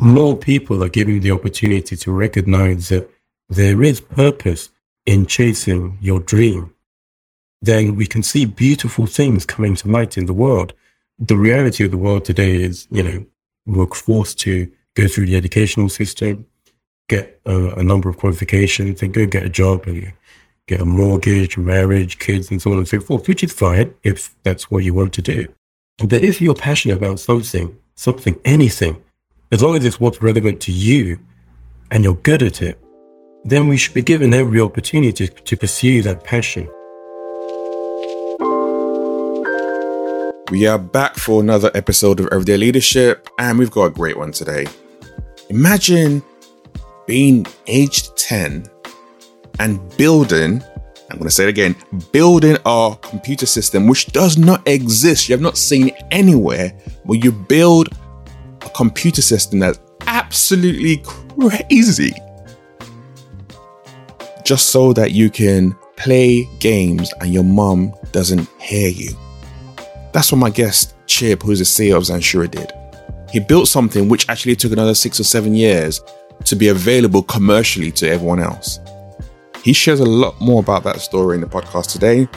more people are given the opportunity to recognize that there is purpose in chasing your dream, then we can see beautiful things coming to light in the world. The reality of the world today is, you know, we're forced to go through the educational system, get a, a number of qualifications, and go get a job and get a mortgage, marriage, kids, and so on and so forth, which is fine if that's what you want to do. But if you're passionate about something, something, anything, as long as it's what's relevant to you and you're good at it, then we should be given every opportunity to, pursue that passion. We are back for another episode of Everyday Leadership, and we've got a great one today. Imagine being aged 10 and building, I'm going to say it again, building a computer system which does not exist. You have not seen anywhere where you build a computer system that's absolutely crazy just so that you can play games and your mom doesn't hear you. That's what my guest Chib, who's the CEO of Zanshuri, did. He built something which actually took another six or seven years to be available commercially to everyone else. He shares a lot more about that story in the podcast today.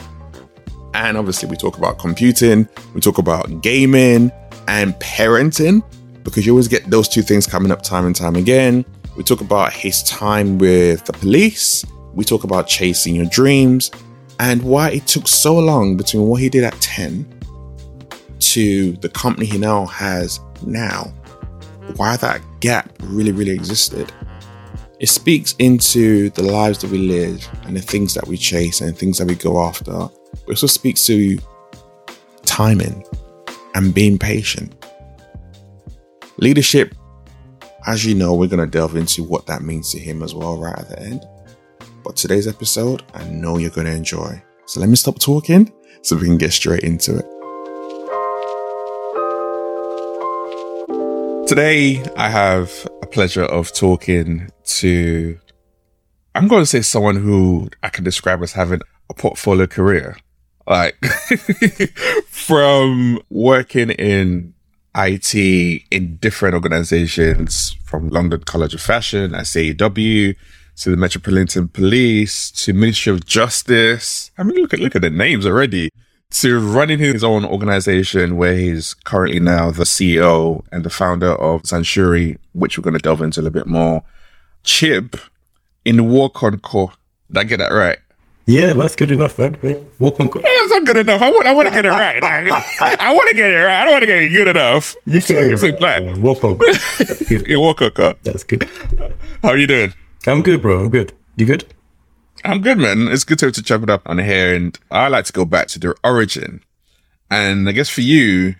And obviously, we talk about computing, we talk about gaming and parenting, because you always get those two things coming up time and time again. We talk about his time with the police, we talk about chasing your dreams, and why it took so long between what he did at 10 to the company he now has now. Why that gap really, really existed. It speaks into the lives that we live and the things that we chase and things that we go after. It also speaks to timing and being patient. Leadership, as you know, we're going to delve into what that means to him as well right at the end. But today's episode, I know you're going to enjoy. So let me stop talking so we can get straight into it. Today, I have a pleasure of talking to, I'm going to say someone who I can describe as having a portfolio career. Like, from working in IT in different organizations, from London College of Fashion, SAEW, to the Metropolitan Police, to Ministry of Justice. I mean, look at, look at the names already to running his own organization where he's currently now the CEO and the founder of Zanshuri, which we're going to delve into a little bit more. Chib Nwokonkor. Did I get that right? Yeah, that's good enough, man. Walk-On Yeah, that's not good enough. I want, I want to get it right. I, want to get it right. I don't want to get it good enough. You can it's like Co. yeah, Walk-On That's good. How are you doing? I'm good, bro. I'm good. You good? I'm good, man. It's good to, to chop it up on here. And I like to go back to the origin. And I guess for you,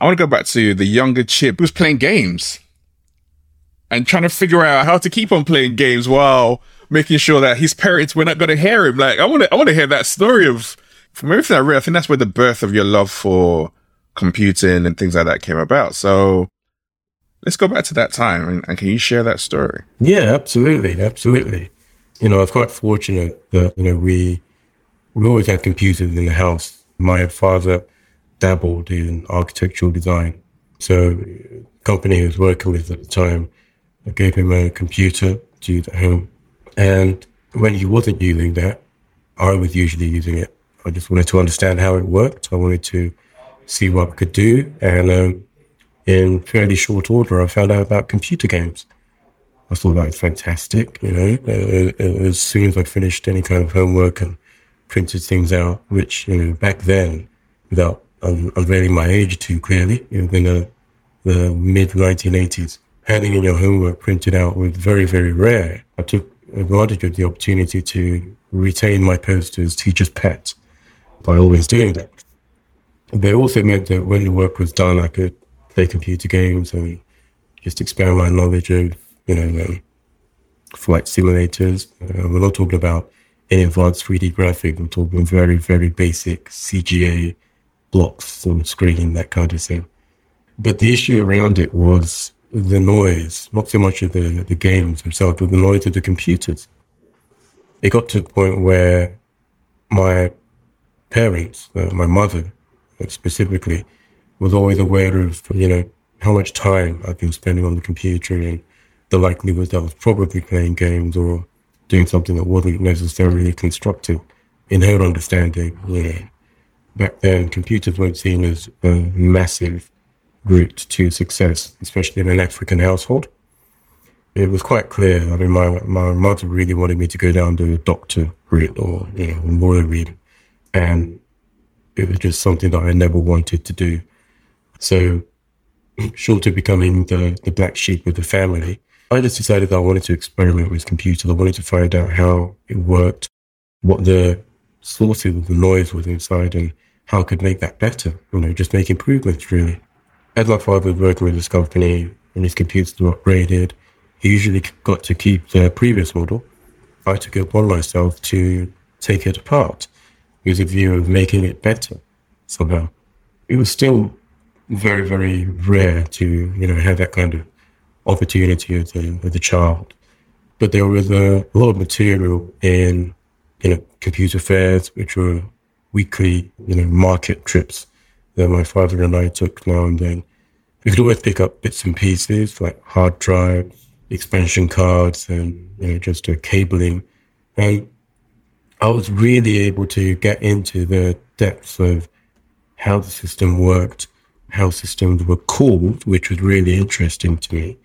I want to go back to the younger Chib who's playing games and trying to figure out how to keep on playing games while making sure that his parents were not going to hear him. Like, I want to, I want to hear that story of, from everything I read, I think that's where the birth of your love for computing and things like that came about. So let's go back to that time and, and can you share that story? Yeah, absolutely. Absolutely you know, I was quite fortunate that, you know, we, we always had computers in the house. My father dabbled in architectural design. So the company he was working with at the time gave him a computer to use at home. And when he wasn't using that, I was usually using it. I just wanted to understand how it worked. I wanted to see what I could do. And um, in fairly short order, I found out about computer games. I thought that was fantastic. You know, uh, as soon as I finished any kind of homework and printed things out, which you know back then, without un- unveiling my age too clearly, you know, in the, the mid 1980s, handing in your homework printed out was very very rare. I took advantage of the opportunity to retain my post as teacher's pet by always doing that. But it also meant that when the work was done, I could play computer games and just expand my knowledge of you know, um, flight simulators. Uh, we're not talking about any advanced 3D graphics. I'm talking very, very basic CGA blocks on screen, that kind of thing. But the issue around it was the noise, not so much of the, the games themselves, but the noise of the computers. It got to the point where my parents, uh, my mother specifically, was always aware of, you know, how much time I've been spending on the computer and the likelihood that I was probably playing games or doing something that wasn't necessarily constructive in her understanding. Yeah. Back then, computers weren't seen as a massive route to success, especially in an African household. It was quite clear. I mean, my, my mother really wanted me to go down the doctor route or, you know, lawyer route. And it was just something that I never wanted to do. So, short of becoming the, the black sheep of the family, I just decided that I wanted to experiment with computers. I wanted to find out how it worked, what the sources of the noise was inside, and how I could make that better. You know, just make improvements really. As my was working with this company and his computers were upgraded, he usually got to keep the previous model. I took it upon myself to take it apart with a view of making it better somehow. It was still very, very rare to, you know, have that kind of opportunity as a, a child. But there was a, a lot of material in, you know, computer fairs, which were weekly, you know, market trips that my father and I took now and then. We could always pick up bits and pieces like hard drives, expansion cards, and you know, just a cabling. And I was really able to get into the depths of how the system worked, how systems were called, which was really interesting to me,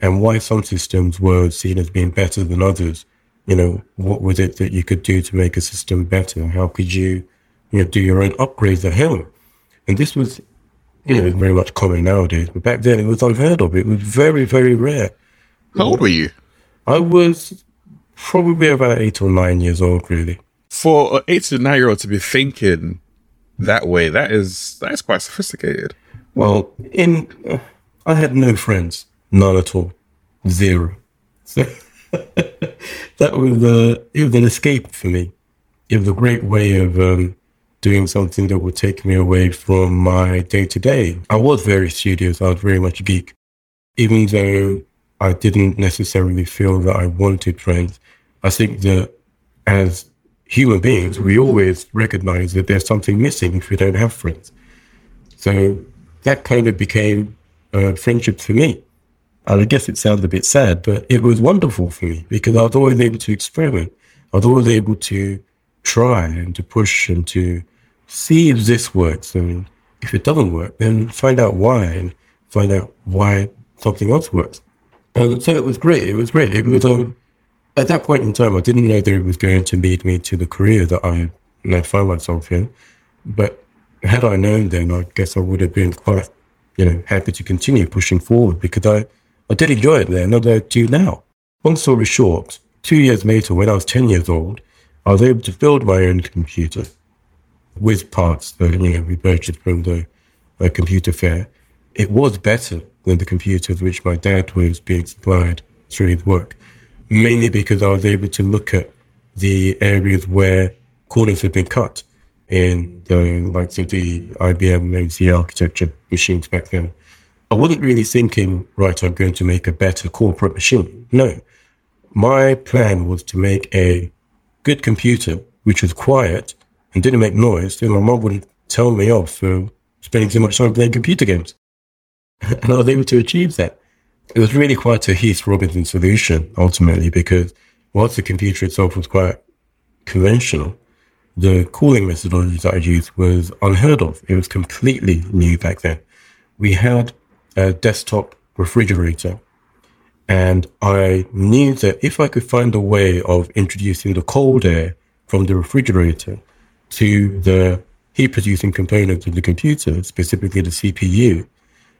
and why some systems were seen as being better than others. You know, what was it that you could do to make a system better? How could you, you know, do your own upgrades at home? And this was, you know, very much common nowadays, but back then it was unheard of. It was very, very rare. How old were you? I was probably about eight or nine years old, really. For an eight to nine year old to be thinking that way, that is that is quite sophisticated. Well, in uh, I had no friends, none at all, zero. So that was uh, it was an escape for me. It was a great way of um, doing something that would take me away from my day to day. I was very studious. I was very much a geek, even though I didn't necessarily feel that I wanted friends. I think that as human beings, we always recognize that there's something missing if we don't have friends. So that kind of became a friendship for me. And I guess it sounds a bit sad, but it was wonderful for me because I was always able to experiment. I was always able to try and to push and to see if this works. And if it doesn't work, then find out why and find out why something else works. And so it was great. It was great. It was, um, at that point in time, I didn't know that it was going to lead me to the career that I now find myself in. But had I known then, I guess I would have been quite, you know, happy to continue pushing forward because I, I did enjoy it then, and I do now. Long story short, two years later, when I was 10 years old, I was able to build my own computer with parts that, you know, we purchased from the uh, computer fair. It was better than the computers which my dad was being supplied through his work, mainly because I was able to look at the areas where corners had been cut in the likes of the IBM MC architecture machines back then. I wasn't really thinking, right, I'm going to make a better corporate machine. No. My plan was to make a good computer which was quiet and didn't make noise, then my mom wouldn't tell me oh, off for spending too much time playing computer games. and I was able to achieve that. It was really quite a Heath Robinson solution ultimately because whilst the computer itself was quite conventional, the cooling methodology that I used was unheard of. It was completely new back then. We had a desktop refrigerator and I knew that if I could find a way of introducing the cold air from the refrigerator to the heat producing components of the computer, specifically the CPU,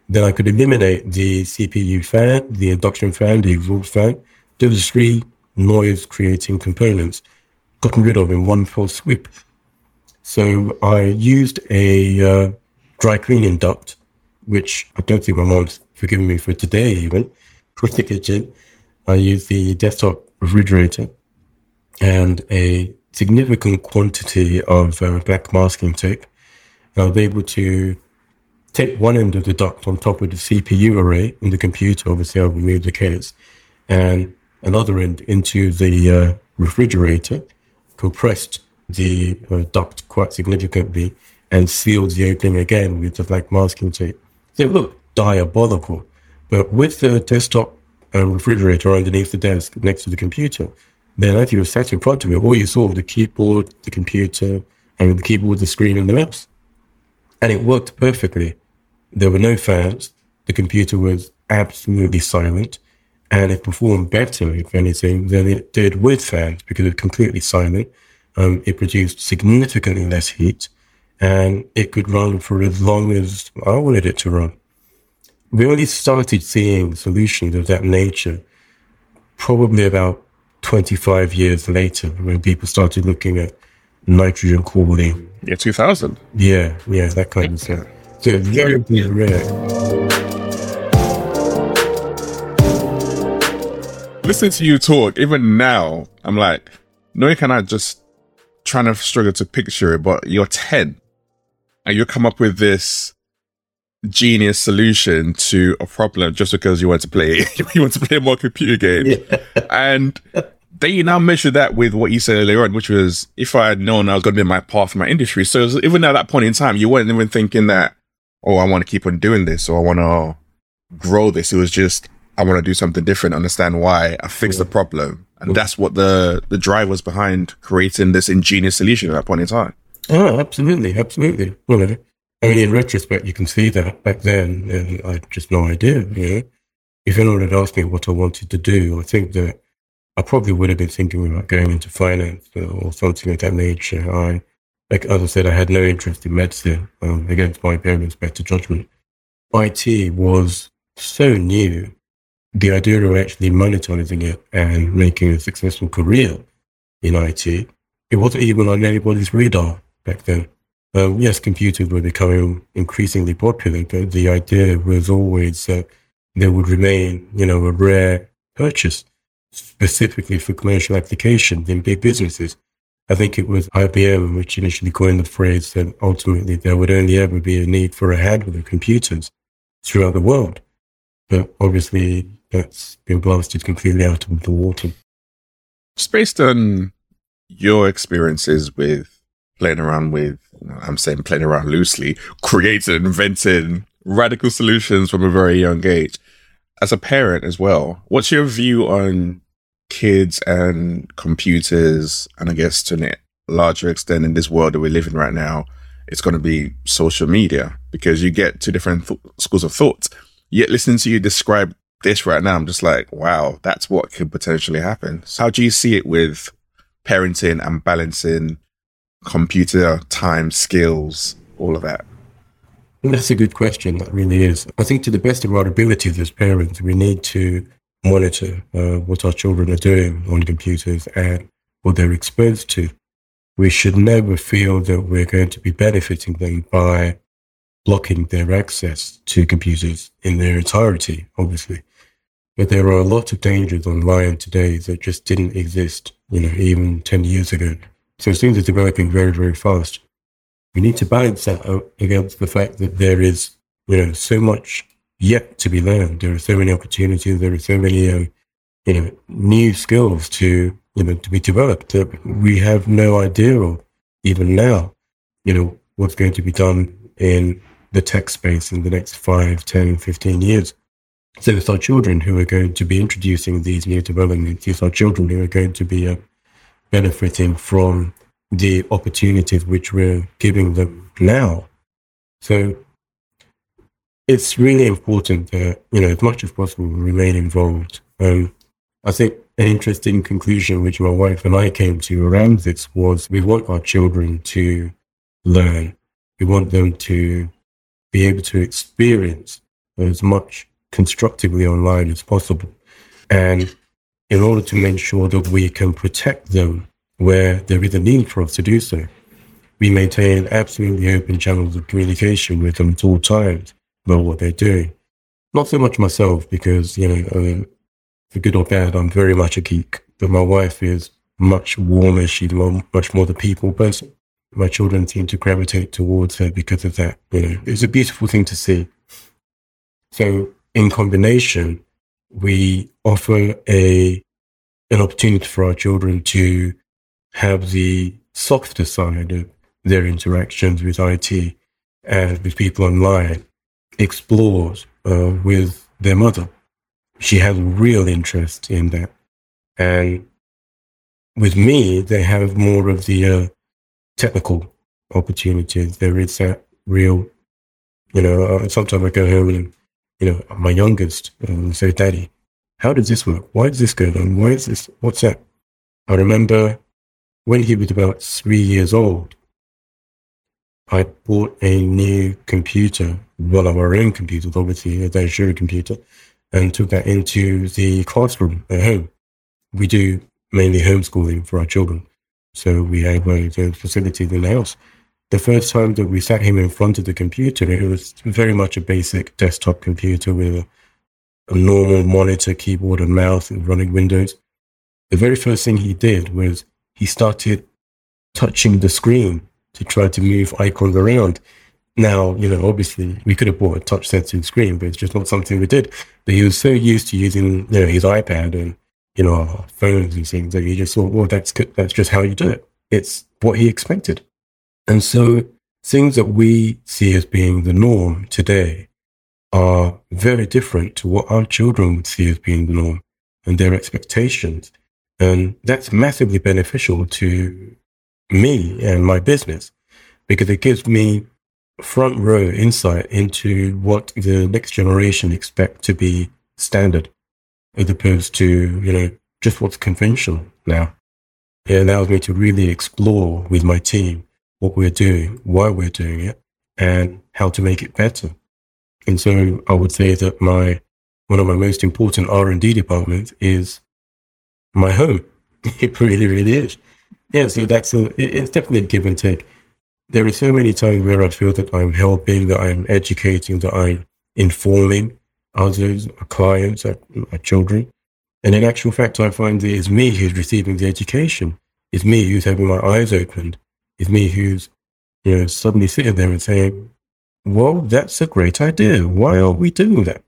then I could eliminate the CPU fan, the induction fan, the exhaust fan, those three noise creating components, gotten rid of in one fell swoop. So I used a uh, dry cleaning duct, which I don't think my mom's forgiven me for today even, for the kitchen. I used the desktop refrigerator and a significant quantity of uh, black masking tape. And I was able to take one end of the duct on top of the CPU array in the computer, obviously I'll remove the case, and another end into the uh, refrigerator, compressed the uh, duct quite significantly, and sealed the opening again with the black masking tape. So look, diabolical. But with the desktop and refrigerator underneath the desk next to the computer, then as you sat in front of it, all you saw was the keyboard, the computer, and the keyboard, the screen, and the mouse. And it worked perfectly. There were no fans. The computer was absolutely silent and it performed better, if anything, than it did with fans because it was completely silent. Um, it produced significantly less heat and it could run for as long as I wanted it to run. We only started seeing solutions of that nature probably about 25 years later when people started looking at nitrogen cooling. Yeah, 2000. Yeah, yeah, that kind of stuff. So very, very rare. listening to you talk, even now, I'm like, no, you cannot just trying to struggle to picture it, but you're 10 and you come up with this genius solution to a problem just because you want to play, you want to play more computer games. Yeah. And then you now measure that with what you said earlier on, which was if I had known I was going to be my path in my industry. So even at that point in time, you weren't even thinking that, oh, I want to keep on doing this or I want to grow this. It was just, I want to do something different, understand why, I fix yeah. the problem. And that's what the, the drive was behind creating this ingenious solution at that point in time. Oh, absolutely. Absolutely. Well, I mean, in retrospect, you can see that back then, and I had just no idea, you know. If anyone had asked me what I wanted to do, I think that I probably would have been thinking about going into finance or something of that nature. I, like as I said, I had no interest in medicine um, against my parents' better judgment. IT was so new the idea of actually monetizing it and making a successful career in IT, it wasn't even on anybody's radar back then. Um, yes, computers were becoming increasingly popular, but the idea was always that there would remain, you know, a rare purchase specifically for commercial applications in big businesses. I think it was IBM which initially coined the phrase that ultimately there would only ever be a need for a handful of computers throughout the world. But obviously, that's been blasted completely out of the water. Just based on your experiences with playing around with, I'm saying playing around loosely, creating, inventing radical solutions from a very young age. As a parent as well, what's your view on kids and computers? And I guess to a larger extent in this world that we live in right now, it's going to be social media because you get two different th- schools of thought. Yet listening to you describe this right now, I'm just like, wow, that's what could potentially happen. So how do you see it with parenting and balancing computer time skills, all of that? That's a good question. That really is. I think to the best of our abilities as parents, we need to monitor uh, what our children are doing on computers and what they're exposed to. We should never feel that we're going to be benefiting them by blocking their access to computers in their entirety, obviously. But there are a lot of dangers online today that just didn't exist, you know, even 10 years ago. So things are developing very, very fast. We need to balance that out against the fact that there is, you know, so much yet to be learned. There are so many opportunities. There are so many, um, you know, new skills to, you know, to be developed that we have no idea of even now, you know, what's going to be done in the tech space in the next 5, 10, 15 years. So it's our children who are going to be introducing these new developments. It's our children who are going to be uh, benefiting from the opportunities which we're giving them now. So it's really important that, you know, as much as possible, we remain involved. Um, I think an interesting conclusion which my wife and I came to around this was we want our children to learn. We want them to be able to experience as much constructively online as possible. And in order to make sure that we can protect them where there is a need for us to do so, we maintain absolutely open channels of communication with them at all times about what they're doing. Not so much myself, because, you know, uh, for good or bad, I'm very much a geek, but my wife is much warmer. She's much more the people person. My children seem to gravitate towards her because of that. You know, it's a beautiful thing to see. So in combination, we offer a an opportunity for our children to have the softer side of their interactions with IT and with people online explored uh, with their mother. She has real interest in that. And with me, they have more of the uh, technical opportunities. There is that real, you know, uh, sometimes I go home and, you know, my youngest um, say, Daddy, how does this work? Why does this go on? Why is this? What's that? I remember when he was about three years old, I bought a new computer, of our own computers, obviously, a Azure computer, and took that into the classroom at home. We do mainly homeschooling for our children. So we have uh, facility in the house. The first time that we sat him in front of the computer, it was very much a basic desktop computer with a, a normal monitor, keyboard, and mouse and running Windows. The very first thing he did was he started touching the screen to try to move icons around. Now, you know, obviously we could have bought a touch sensitive screen, but it's just not something we did. But he was so used to using, you know, his iPad and, you know, phones and things that he just thought, well, that's. That's just how you do it. It's what he expected. And so things that we see as being the norm today are very different to what our children would see as being the norm and their expectations. And that's massively beneficial to me and my business because it gives me front row insight into what the next generation expect to be standard as opposed to, you know, just what's conventional now. It allows me to really explore with my team what we're doing, why we're doing it, and how to make it better. And so I would say that my one of my most important R and D departments is my home. It really, really is yeah, so that's a, it's definitely a give and take. There are so many times where I feel that I'm helping, that I'm educating, that I'm informing others, my clients, my children. And in actual fact, I find that it's me who's receiving the education. It's me who's having my eyes opened. It's me who's, you know, suddenly sitting there and saying, well, that's a great idea. Why aren't we doing that?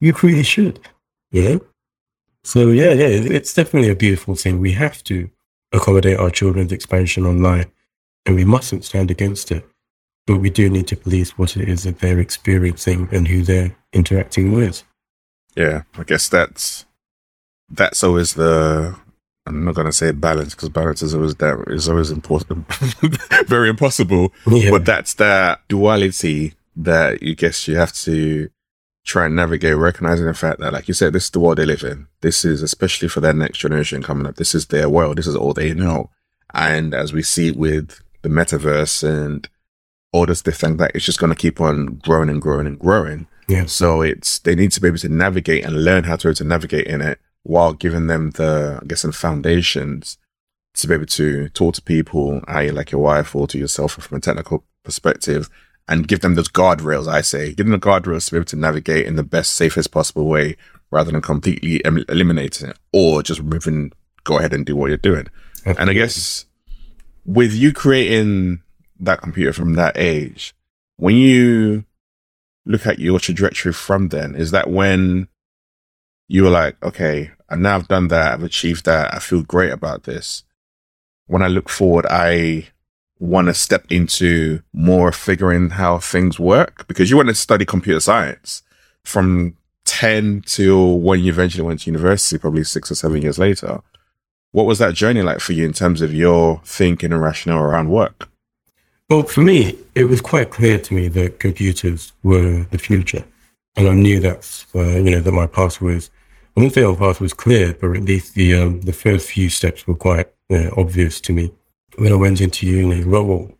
You really should, you know? So yeah, yeah, it's definitely a beautiful thing. We have to accommodate our children's expansion online, and we mustn't stand against it. But we do need to police what it is that they're experiencing and who they're interacting with. Yeah, I guess that's that's always the I'm not gonna say balance because balance is always that is always important, very impossible. Yeah. But that's that duality that you guess you have to try and navigate, recognizing the fact that, like you said, this is the world they live in. This is especially for their next generation coming up. This is their world. This is all they know. And as we see with the metaverse and all this different that, it's just going to keep on growing and growing and growing. Yeah. So it's they need to be able to navigate and learn how to, to navigate in it while giving them the I guess some foundations to be able to talk to people, i.e., like your wife or to yourself from a technical perspective, and give them those guardrails. I say, give them the guardrails to be able to navigate in the best, safest possible way, rather than completely em- eliminating it or just moving. Go ahead and do what you're doing. Absolutely. And I guess with you creating that computer from that age, when you look at your trajectory from then, is that when you were like, okay, and now I've done that, I've achieved that, I feel great about this. When I look forward, I want to step into more figuring how things work because you want to study computer science from 10 till when you eventually went to university, probably six or seven years later. What was that journey like for you in terms of your thinking and rationale around work? Well, for me, it was quite clear to me that computers were the future. And I knew that, uh, you know, that my path was, I wouldn't say my path was clear, but at least the, um, the first few steps were quite uh, obvious to me when I went into uni, well,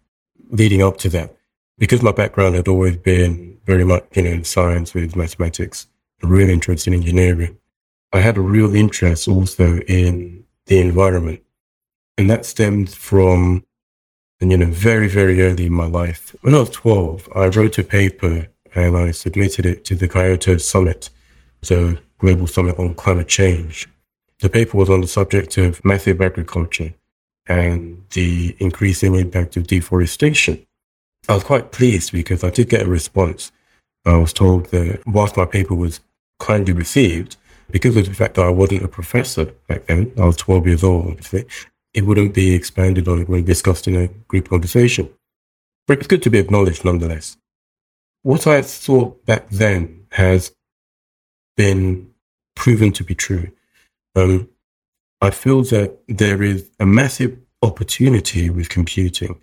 leading up to that, because my background had always been very much, you know, in science with mathematics, a real interest in engineering. I had a real interest also in the environment. And that stemmed from, and you know, very, very early in my life. When I was 12, I wrote a paper and I submitted it to the Kyoto Summit, so Global Summit on Climate Change. The paper was on the subject of massive agriculture and the increasing impact of deforestation. I was quite pleased because I did get a response. I was told that whilst my paper was kindly received, because of the fact that I wasn't a professor back then, I was 12 years old, obviously, it wouldn't be expanded on when discussed in a group conversation. But it's good to be acknowledged nonetheless. What I thought back then has been proven to be true. Um, I feel that there is a massive opportunity with computing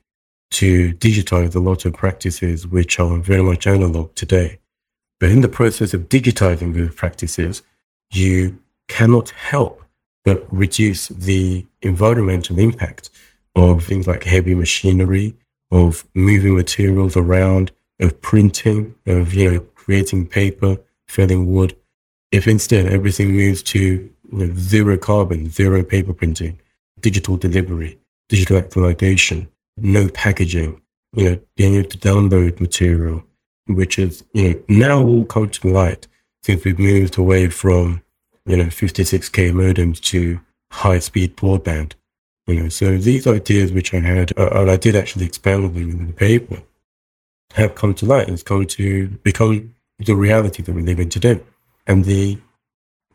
to digitize a lot of practices which are very much analog today. But in the process of digitizing those practices, you cannot help but reduce the environmental impact of things like heavy machinery, of moving materials around, of printing, of you know creating paper, felling wood. If instead everything moves to you know, zero carbon, zero paper printing, digital delivery, digital actualization, no packaging, you know, being able to download material, which is, you know, now all come to light since we've moved away from, you know, 56k modems to high speed broadband. You know, so these ideas which I had, uh, and I did actually expound on them in the paper, have come to light. It's come to become the reality that we live in today. And the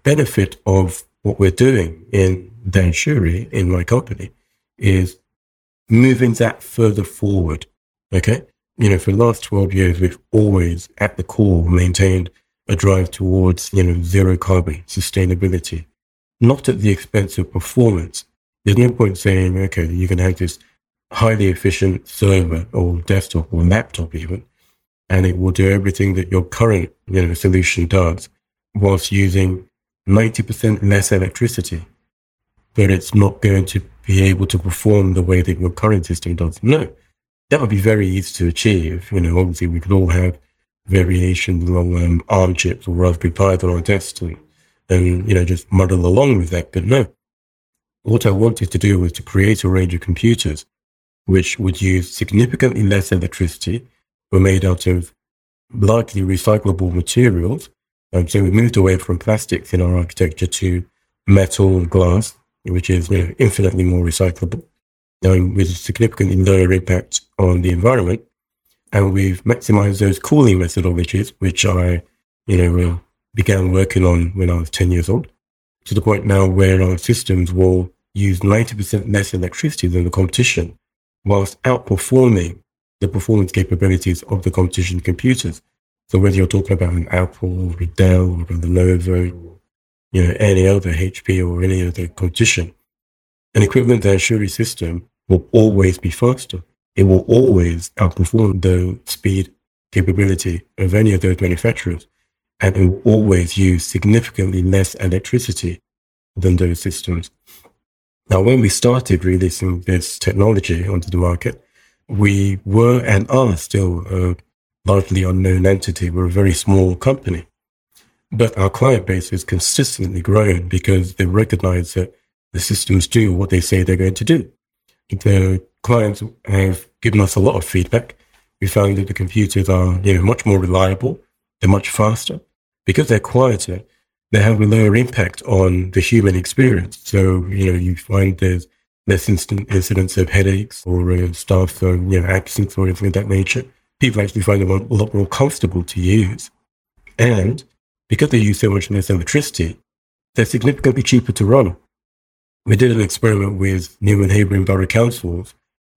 benefit of what we're doing in Zanshuri, in my company, is moving that further forward. Okay. You know, for the last 12 years, we've always at the core maintained a drive towards, you know, zero carbon sustainability, not at the expense of performance. There's no point saying, okay, you can have this highly efficient server or desktop or laptop even, and it will do everything that your current, you know, solution does whilst using 90% less electricity. But it's not going to be able to perform the way that your current system does. No, that would be very easy to achieve. You know, obviously we could all have variations along um, ARM chips or Raspberry Pi on our desktop and, you know, just muddle along with that. But no, what I wanted to do was to create a range of computers which would use significantly less electricity, were made out of largely recyclable materials. Um, so we moved away from plastics in our architecture to metal and glass which is you know, infinitely more recyclable, with significantly lower impact on the environment. And we've maximized those cooling methodologies, which I, you know, uh, began working on when I was 10 years old, to the point now where our systems will use 90% less electricity than the competition, whilst outperforming the performance capabilities of the competition computers. So whether you're talking about an Apple or a Dell or a Lenovo or, you know, any other HP or any other competition. An equivalent Zanshuri system will always be faster. It will always outperform the speed capability of any of those manufacturers. And it will always use significantly less electricity than those systems. Now, when we started releasing this technology onto the market, we were and are still a largely unknown entity. We're a very small company. But our client base is consistently growing because they recognize that the systems do what they say they're going to do. The clients have given us a lot of feedback. We found that the computers are, you know, much more reliable. They're much faster because they're quieter. They have a lower impact on the human experience. So, you know, you find there's less incidents of headaches or uh, staff, um, you know, absence or anything of that nature. People actually find them a lot more comfortable to use. And because they use so much less electricity, they're significantly cheaper to run. We did an experiment with Newham Havering Borough Councils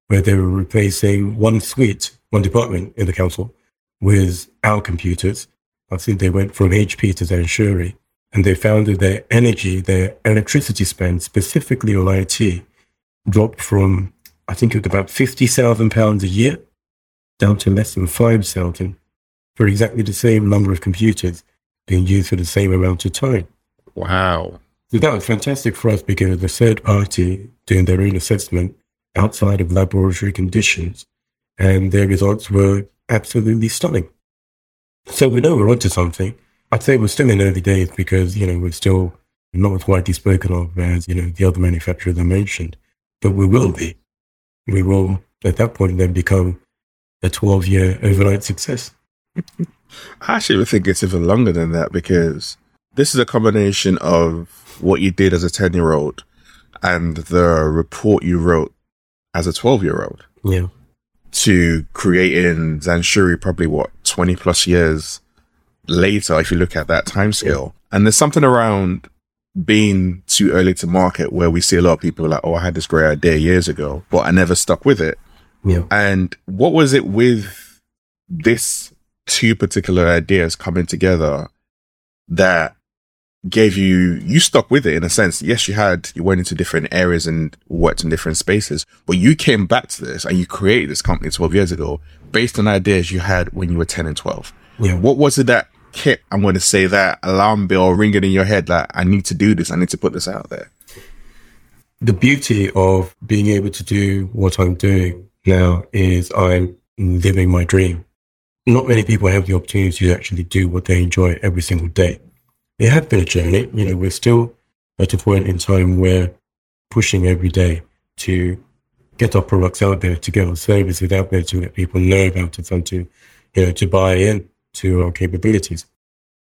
where they were replacing one suite, one department in the council with our computers. I think they went from HP to Zanshuri and they found that their energy, their electricity spend specifically on IT dropped from, I think it was about £50,000 a year down to less than 5,000 for exactly the same number of computers being used for the same amount of time. Wow. So that was fantastic for us because the third party doing their own assessment outside of laboratory conditions, and their results were absolutely stunning. So we know we're onto something. I'd say we're still in early days because, you know, we're still not as widely spoken of as, you know, the other manufacturers I mentioned, but we will be. We will, at that point, then become a 12 year overnight success. I actually think it's even longer than that because this is a combination of what you did as a 10 year old and the report you wrote as a 12 year old. Yeah. To creating Zanshuri probably what, 20 plus years later, if you look at that time scale. Yeah. And there's something around being too early to market where we see a lot of people like, oh, I had this great idea years ago, but I never stuck with it. Yeah. And what was it with this two particular ideas coming together that gave you, you stuck with it in a sense. Yes, you had, you went into different areas and worked in different spaces, but you came back to this and you created this company 12 years ago based on ideas you had when you were 10 and 12. Yeah. What was it that kit, I'm going to say that alarm bell ringing in your head that I need to do this. I need to put this out there. The beauty of being able to do what I'm doing now is I'm living my dream. Not many people have the opportunity to actually do what they enjoy every single day. It has been a journey. You know, we're still at a point in time where pushing every day to get our products out there, to get our services out there, to let people know about it and to, you know, to buy in to our capabilities.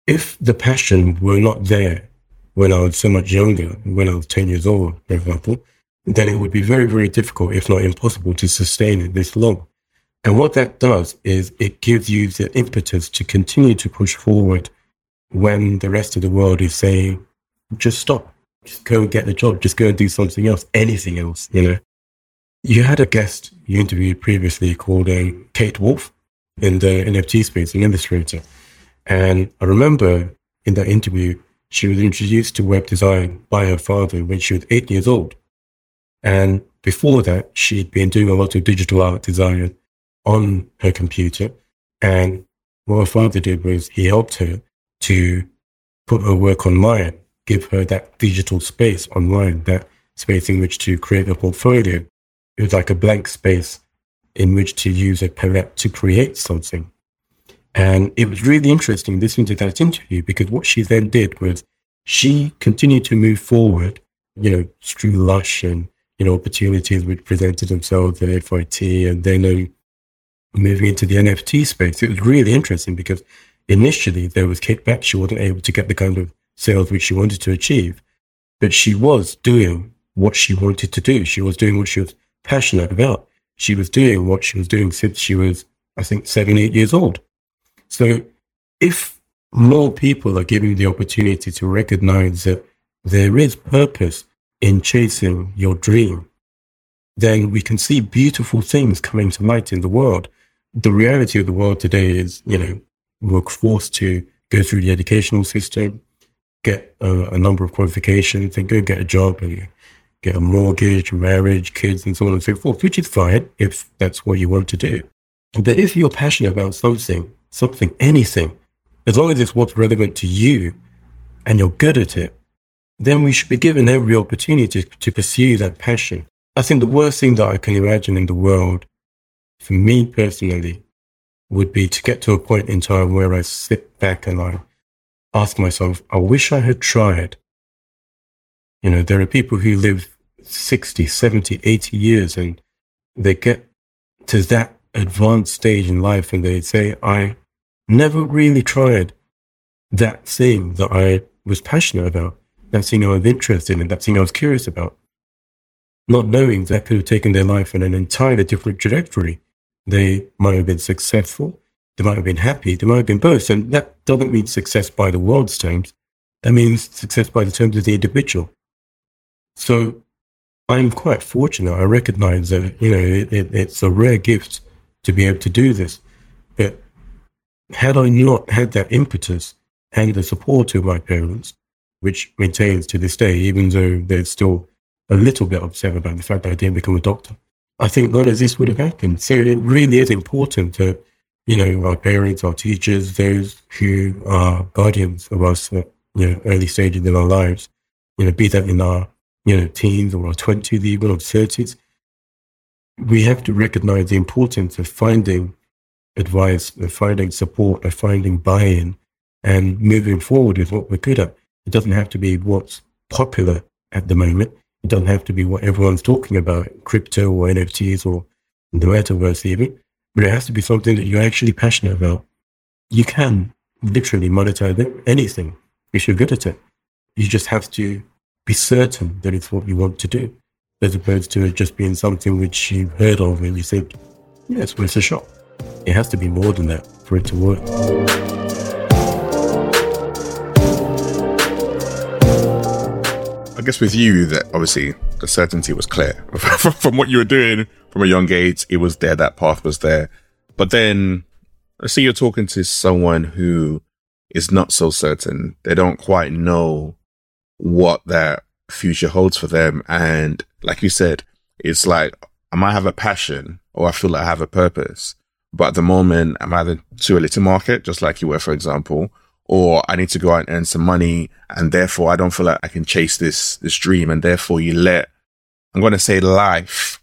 If the passion were not there when I was so much younger, when I was 10 years old, for example, then it would be very, very difficult, if not impossible, to sustain it this long. And what that does is it gives you the impetus to continue to push forward when the rest of the world is saying, just stop, just go and get a job, just go and do something else, anything else, you know. You had a guest you interviewed previously called uh, Kate Wolf in the NFT space, an illustrator. And I remember in that interview, she was introduced to web design by her father when she was eight years old. And before that, she'd been doing a lot of digital art design on her computer. And what her father did was he helped her to put her work online, give her that digital space online, that space in which to create a portfolio. It was like a blank space in which to use a palette to create something. And it was really interesting listening to that interview because what she then did was she continued to move forward, you know, through Lush and, you know, opportunities which presented themselves at FIT and then um, moving into the NFT space. It was really interesting because initially there was kickback. She wasn't able to get the kind of sales which she wanted to achieve, but she was doing what she wanted to do. She was doing what she was passionate about. She was doing what she was doing since she was, I think, seven, eight years old. So if more people are given the opportunity to recognize that there is purpose in chasing your dream, then we can see beautiful things coming to light in the world. The reality of the world today is, you know, we're forced to go through the educational system, get a, a number of qualifications, and go get a job and get a mortgage, marriage, kids, and so on and so forth, which is fine if that's what you want to do. But if you're passionate about something something, anything, as long as it's what's relevant to you and you're good at it, then we should be given every opportunity to, to pursue that passion. I think the worst thing that I can imagine in the world, for me personally, would be to get to a point in time where I sit back and I ask myself, I wish I had tried. You know, there are people who live 60, 70, 80 years and they get to that advanced stage in life and they say, I never really tried that thing that I was passionate about, that thing I was interested in, that thing I was curious about. Not knowing that could have taken their life in an entirely different trajectory. They might have been successful, they might have been happy, they might have been both. And that doesn't mean success by the world's terms. That means success by the terms of the individual. So I'm quite fortunate. I recognize that, you know, it, it, it's a rare gift to be able to do this. But had I not had that impetus and the support of my parents, which maintains to this day, even though they're still a little bit upset about the fact that I didn't become a doctor, I think none of this would have happened. So it really is important that, you know, our parents, our teachers, those who are guardians of us at, you know, early stages in our lives, you know, be that in our, you know, teens or our 20s, even or 30s, we have to recognize the importance of finding advice, of finding support, of finding buy-in, and moving forward with what we're good at. It doesn't have to be what's popular at the moment. It doesn't have to be what everyone's talking about, crypto or NFTs or the metaverse even, but it has to be something that you're actually passionate about. You can literally monetize anything if you're good at it. You just have to be certain that it's what you want to do as opposed to it just being something which you've heard of and you think, yeah, it's worth a shot. It has to be more than that for it to work. I guess with you, that obviously the certainty was clear from what you were doing from a young age. It was there, that path was there. But then let's say you're talking to someone who is not so certain. They don't quite know what that future holds for them. And like you said, it's like, I might have a passion or I feel like I have a purpose, but at the moment I'm either too early to market, just like you were, for example, or I need to go out and earn some money. And therefore I don't feel like I can chase this, this dream. And therefore you let, I'm going to say life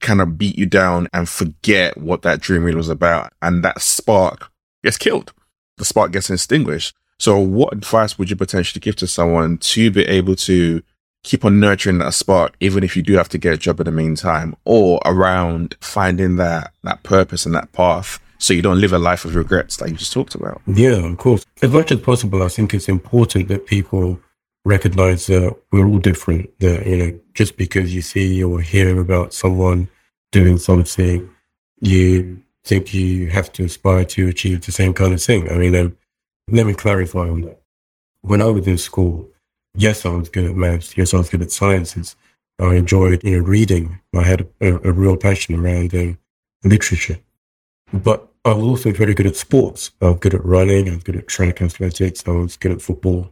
kind of beat you down and forget what that dream really was about. And that spark gets killed. The spark gets extinguished. So what advice would you potentially give to someone to be able to keep on nurturing that spark, even if you do have to get a job in the meantime or around finding that, that purpose and that path so you don't live a life of regrets that you just talked about? Yeah, of course. As much as possible, I think it's important that people recognize that we're all different. That, you know, just because you see or hear about someone doing something, you think you have to aspire to achieve the same kind of thing. I mean, um, let me clarify on that. When I was in school, yes, I was good at maths. Yes, I was good at sciences. I enjoyed, you know, reading. I had a, a real passion around um, literature. But I was also very good at sports. I was good at running. I was good at track athletics. I was good at football.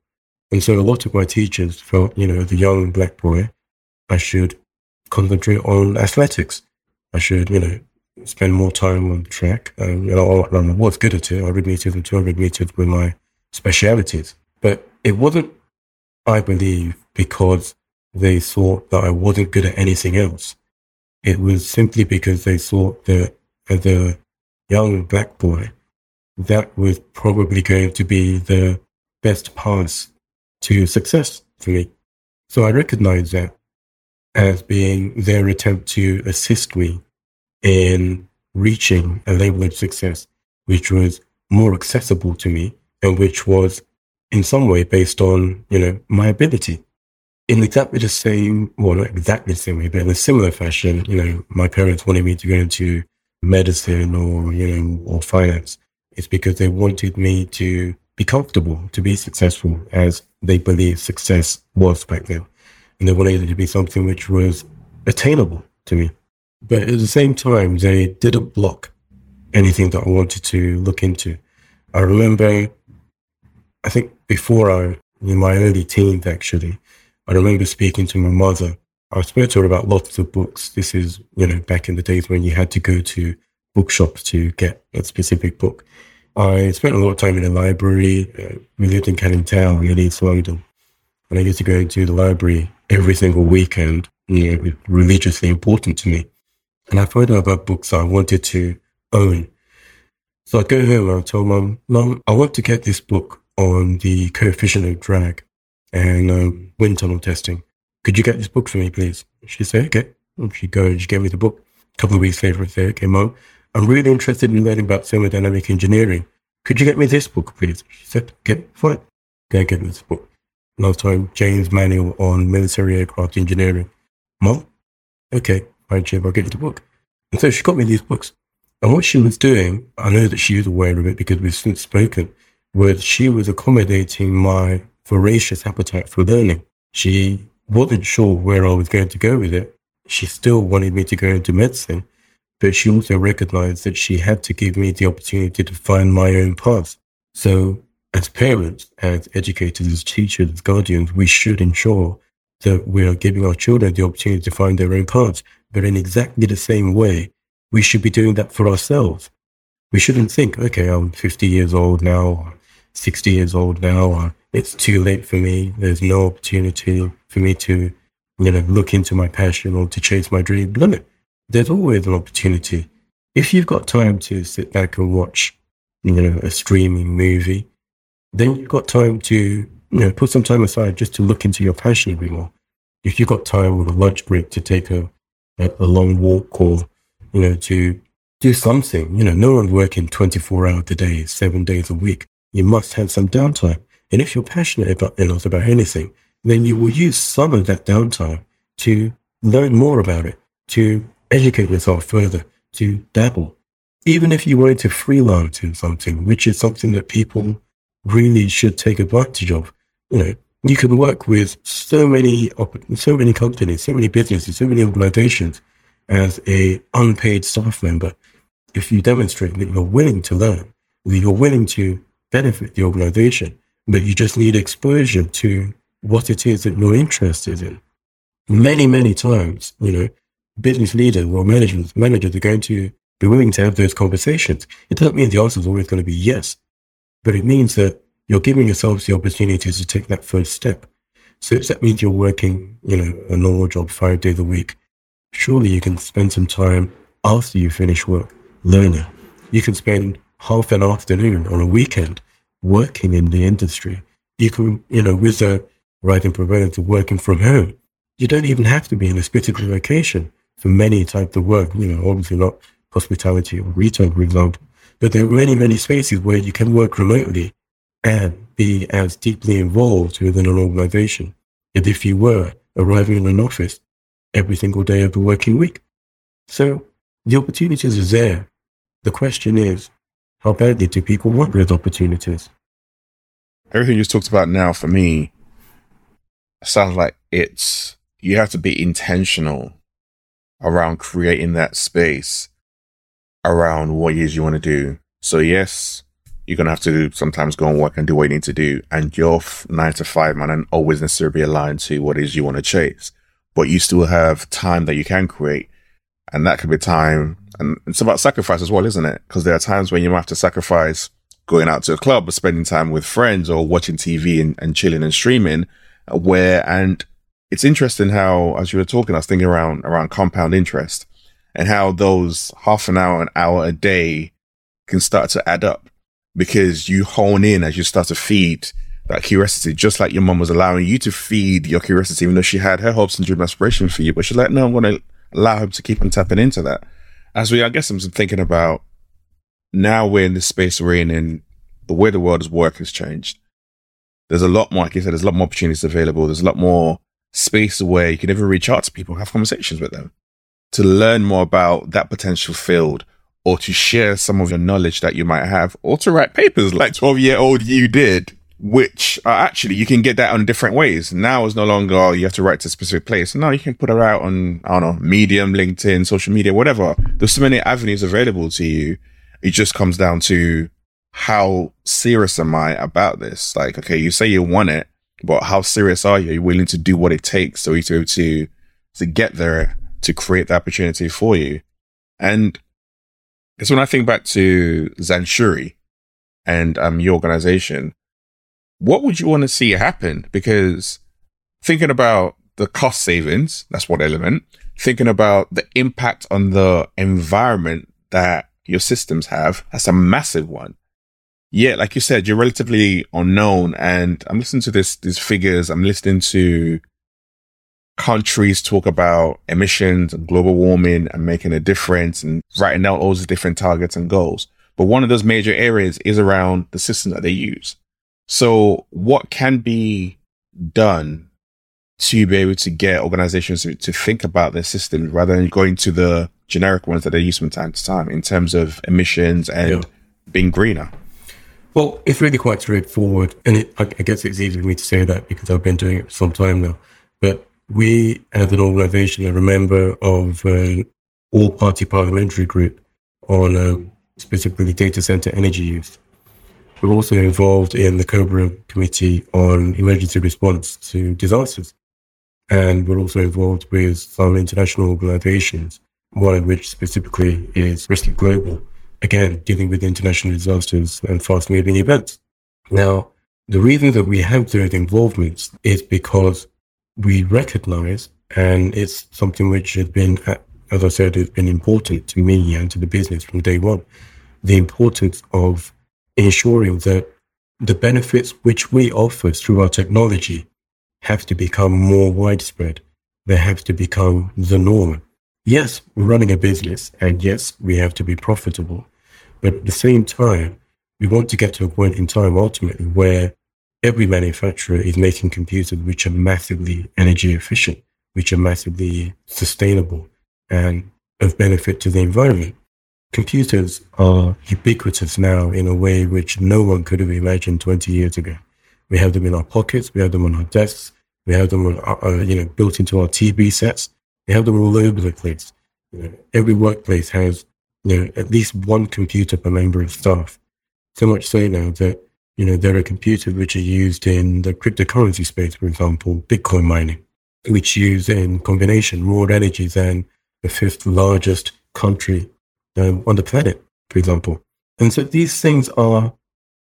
And so a lot of my teachers felt, you know, as a young black boy, I should concentrate on athletics. I should, you know, spend more time on track. Um, you know, I, I was good at it. 100 meters and 200 meters were my specialities. But it wasn't, I believe, because they thought that I wasn't good at anything else. It was simply because they thought that as a young black boy, that was probably going to be the best path to success for me. So I recognize that as being their attempt to assist me in reaching a level of success which was more accessible to me and which was in some way based on, you know, my ability. In exactly the same, well, not exactly the same way, but in a similar fashion, you know, my parents wanted me to go into medicine or, you know, or finance. It's because they wanted me to be comfortable, to be successful as they believed success was back then. And they wanted it to be something which was attainable to me. But at the same time, they didn't block anything that I wanted to look into. I remember, I think before I, in my early teens actually, I remember speaking to my mother. I spoke to her about lots of books. This is, you know, back in the days when you had to go to bookshops to get a specific book. I spent a lot of time in the library. Uh, we lived in Canning Town in East London. And I used to go to the library every single weekend. You know, it was religiously important to me. And I found out about books I wanted to own. So I'd go home and I told mum, mom, I want to get this book on the coefficient of drag and um, wind tunnel testing. Could you get this book for me, please? She said, okay. And she goes, she gave me the book. A couple of weeks later, I said, okay, mom, I'm really interested in learning about thermodynamic engineering. Could you get me this book, please? She said, okay, fine. Go get me this book. Last time, Jane's Manual on military aircraft engineering. Mom, okay, fine, Chib, I'll get you the book. And so she got me these books. And what she was doing, I know that she was aware of it because we've since spoken, was she was accommodating my voracious appetite for learning. She wasn't sure where I was going to go with it. She still wanted me to go into medicine, but she also recognized that she had to give me the opportunity to find my own path. So as parents, as educators, as teachers, as guardians, we should ensure that we are giving our children the opportunity to find their own paths. But in exactly the same way, we should be doing that for ourselves. We shouldn't think, okay, I'm 50 years old now, 60 years old now, it's too late for me. There's no opportunity for me to, you know, look into my passion or to chase my dream. No, there's always an opportunity. If you've got time to sit back and watch, you know, a streaming movie, then you've got time to, you know, put some time aside just to look into your passion a bit more. If you've got time with a lunch break to take a, a, a long walk or, you know, to do something, you know, no one's working 24 hours a day, seven days a week. You must have some downtime. And if you're passionate about, enough about anything, then you will use some of that downtime to learn more about it, to educate yourself further, to dabble. Even if you wanted to freelance in something, which is something that people really should take advantage of. You know, you can work with so many, so many companies, so many businesses, so many organizations as a unpaid staff member. If you demonstrate that you're willing to learn that you're willing to benefit the organization, but you just need exposure to what it is that you're interested in. Many, many times, you know, business leaders or managers, managers are going to be willing to have those conversations. It doesn't mean the answer is always going to be yes, but it means that you're giving yourselves the opportunity to take that first step. So if that means you're working, you know, a normal job five days a week, surely you can spend some time after you finish work learning. You can spend half an afternoon on a weekend working in the industry. You can, you know, with a writing provider to working from home. You don't even have to be in a specific location for many types of work, you know, obviously not hospitality or retail, for example. But there are many, many spaces where you can work remotely and be as deeply involved within an organization as if you were arriving in an office every single day of the working week. So the opportunities are there. The question is, how badly do people want those opportunities? Everything you just talked about now for me sounds like it's you have to be intentional around creating that space around what it is you want to do. So yes, you're gonna have to sometimes go and work and do what you need to do, and your nine to five man and always necessarily aligned to what it is you want to chase. But you still have time that you can create, and that could be time. And it's about sacrifice as well, isn't it? Because there are times when you might have to sacrifice going out to a club or spending time with friends or watching TV and, and chilling and streaming. Uh, where and it's interesting how, as you were talking, I was thinking around around compound interest and how those half an hour, an hour a day can start to add up because you hone in as you start to feed that curiosity, just like your mom was allowing you to feed your curiosity, even though she had her hopes and dream aspiration for you. But she's like, no, I'm going to allow him to keep on tapping into that. As we, I guess I'm thinking about now we're in this space we're in and the way the world is work has changed. There's a lot more, like you said, there's a lot more opportunities available. There's a lot more space where you can even reach out to people, have conversations with them to learn more about that potential field or to share some of your knowledge that you might have or to write papers like 12 year old you did, which are actually you can get that on different ways. Now it's no longer oh, you have to write to a specific place. No, you can put it out on, I don't know, Medium, LinkedIn, social media, whatever. There's so many avenues available to you. It just comes down to how serious am I about this? Like, okay, you say you want it, but how serious are you? Are you willing to do what it takes so you to, to, to get there to create the opportunity for you? And it's when I think back to Zanshuri and um, your organization, what would you want to see happen? Because thinking about the cost savings, that's one element. Thinking about the impact on the environment that your systems have, that's a massive one. Yeah, like you said, you're relatively unknown. And I'm listening to this, these figures. I'm listening to countries talk about emissions and global warming and making a difference and writing out all these different targets and goals. But one of those major areas is around the system that they use. So what can be done to be able to get organizations to, to think about their systems rather than going to the generic ones that they use from time to time in terms of emissions and yeah. being greener? Well, it's really quite straightforward. And it, I, I, guess it's easy for me to say that because I've been doing it for some time now. But we, as an organization, are a member of an all party parliamentary group on um, specifically data center energy use. We're also involved in the COBRA Committee on Emergency Response to Disasters. And we're also involved with some international organizations, one of which specifically is Risk Global, again, dealing with international disasters and fast moving events. Now, the reason that we have those involvements is because we recognize, and it's something which has been, as I said, has been important to me and to the business from day one, the importance of ensuring that the benefits which we offer through our technology have to become more widespread. They have to become the norm. Yes, we're running a business, and yes, we have to be profitable. But at the same time, we want to get to a point in time ultimately where every manufacturer is making computers which are massively energy efficient, which are massively sustainable and of benefit to the environment. Computers are ubiquitous now in a way which no one could have imagined 20 years ago. We have them in our pockets, we have them on our desks, we have them on, uh, you know, built into our TV sets. We have them all over the place. You know, every workplace has you know, at least one computer per member of staff. So much so now that, you know, there are computers which are used in the cryptocurrency space, for example, Bitcoin mining, which use in combination more energy than the fifth largest country on the planet, for example. And so these things are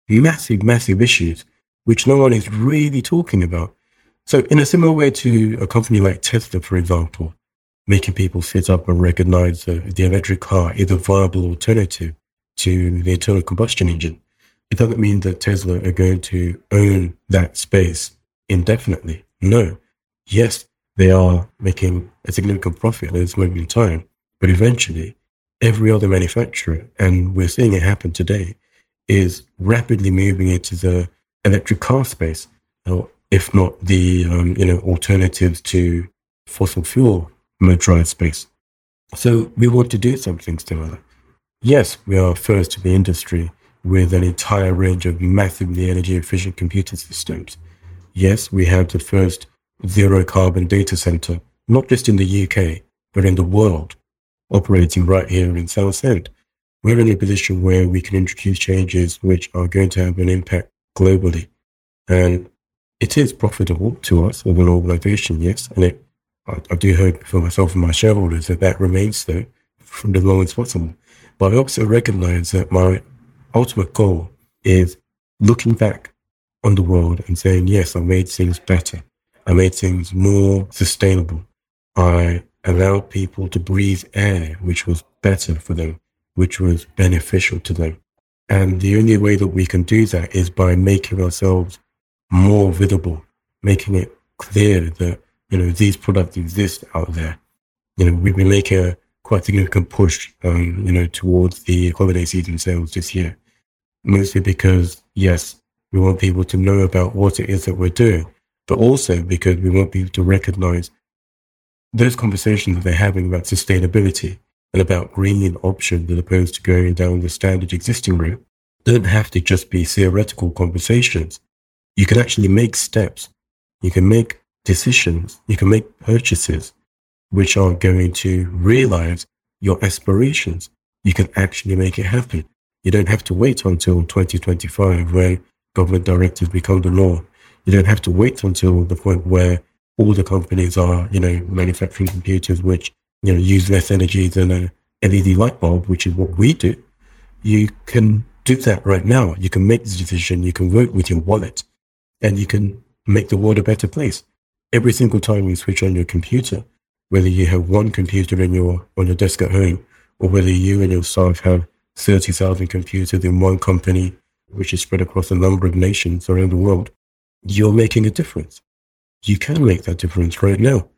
massive, massive issues which no one is really talking about. So in a similar way to a company like Tesla, for example, making people sit up and recognize that the electric car is a viable alternative to the internal combustion engine. It doesn't mean that Tesla are going to own that space indefinitely. No. Yes, they are making a significant profit at this moment in time, but eventually every other manufacturer, and we're seeing it happen today, is rapidly moving into the electric car space, or if not the um, you know alternatives to fossil fuel motorized space. So we want to do something similar. Yes, we are first to the industry with an entire range of massively energy efficient computing systems. Yes, we have the first zero carbon data center, not just in the UK, but in the world, operating right here in Southend. We're in a position where we can introduce changes which are going to have an impact globally. And it is profitable to us as an organization, yes. And it, I, I do hope for myself and my shareholders that that remains so from the long as possible. But I also recognize that my ultimate goal is looking back on the world and saying, yes, I made things better. I made things more sustainable. I allowed people to breathe air, which was better for them, which was beneficial to them. And the only way that we can do that is by making ourselves more visible, making it clear that, you know, these products exist out there. You know, we've been making a quite significant push, um, you know, towards the holiday season sales this year. Mostly because, yes, we want people to know about what it is that we're doing, but also because we want people to recognize those conversations that they're having about sustainability and about green options as opposed to going down the standard existing route don't have to just be theoretical conversations. You can actually make steps. You can make decisions. You can make purchases which are going to realize your aspirations. You can actually make it happen. You don't have to wait until 2025 when government directives become the law. You don't have to wait until the point where all the companies are, you know, manufacturing computers which, you know, use less energy than a LED light bulb, which is what we do. You can do that right now. You can make the decision. You can vote with your wallet and you can make the world a better place. Every single time you switch on your computer, whether you have one computer in your, on your desk at home or whether you and your staff have 30,000 computers in one company, which is spread across a number of nations around the world, you're making a difference. You can make that difference right now.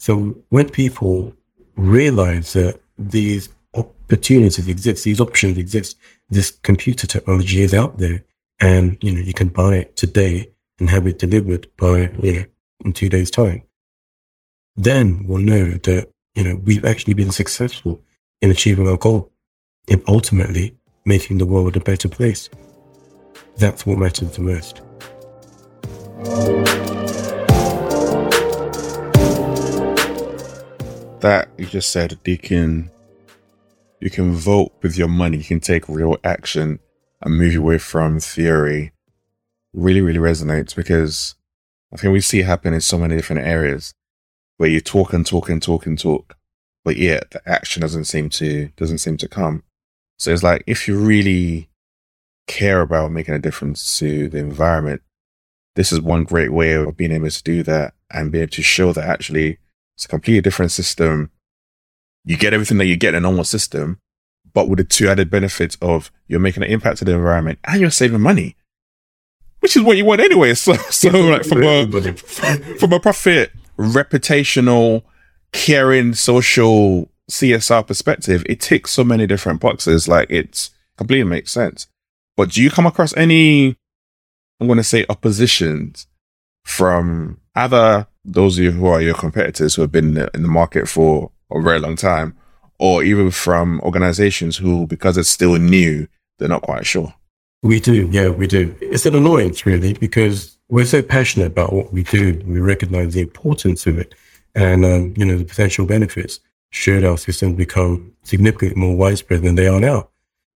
So when people realize that these opportunities exist, these options exist, this computer technology is out there and, you know, you can buy it today and have it delivered by, you know, in two days time. Then we'll know that, you know, we've actually been successful in achieving our goal in ultimately making the world a better place. That's what matters the most. That you just said, can you can vote with your money, you can take real action and move away from theory. Really, really resonates because I think we see it happen in so many different areas where you talk and talk and talk and talk, but yet the action doesn't seem to doesn't seem to come. So it's like if you really care about making a difference to the environment, this is one great way of being able to do that and be able to show that actually it's a completely different system. You get everything that you get in a normal system, but with the two added benefits of you're making an impact to the environment and you're saving money, which is what you want anyway. So, so like from a, from a profit, reputational, caring, social CSR perspective, it ticks so many different boxes. Like it's completely makes sense. But do you come across any, I'm going to say oppositions from other, those of you who are your competitors who have been in the market for a very long time, or even from organizations who, because it's still new, they're not quite sure? We do. Yeah, we do. It's an annoyance really because we're so passionate about what we do. We recognize the importance of it and, um, you know, the potential benefits should our systems become significantly more widespread than they are now.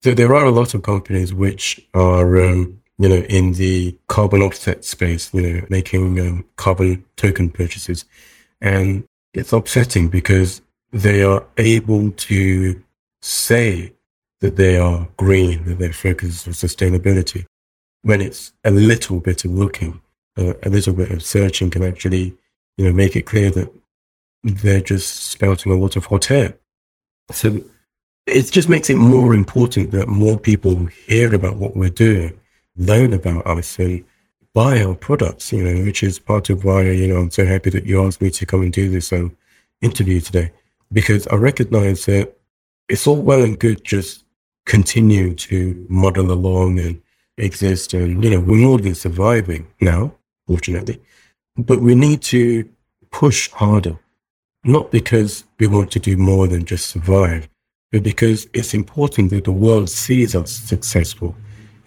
So there are a lot of companies which are, um, you know, in the carbon offset space, you know, making um, carbon token purchases. And it's upsetting because they are able to say that they are green, that they're focused on sustainability, when it's a little bit of looking, uh, a little bit of searching can actually, you know, make it clear that they're just spouting a lot of hot air. So it just makes it more important that more people hear about what we're doing, learn about us, and buy our products, you know, which is part of why, you know, I'm so happy that you asked me to come and do this um, interview today, because I recognize that it's all well and good just continue to muddle along and exist. And, you know, we're more than surviving now, fortunately, but we need to push harder, not because we want to do more than just survive, but because it's important that the world sees us successful.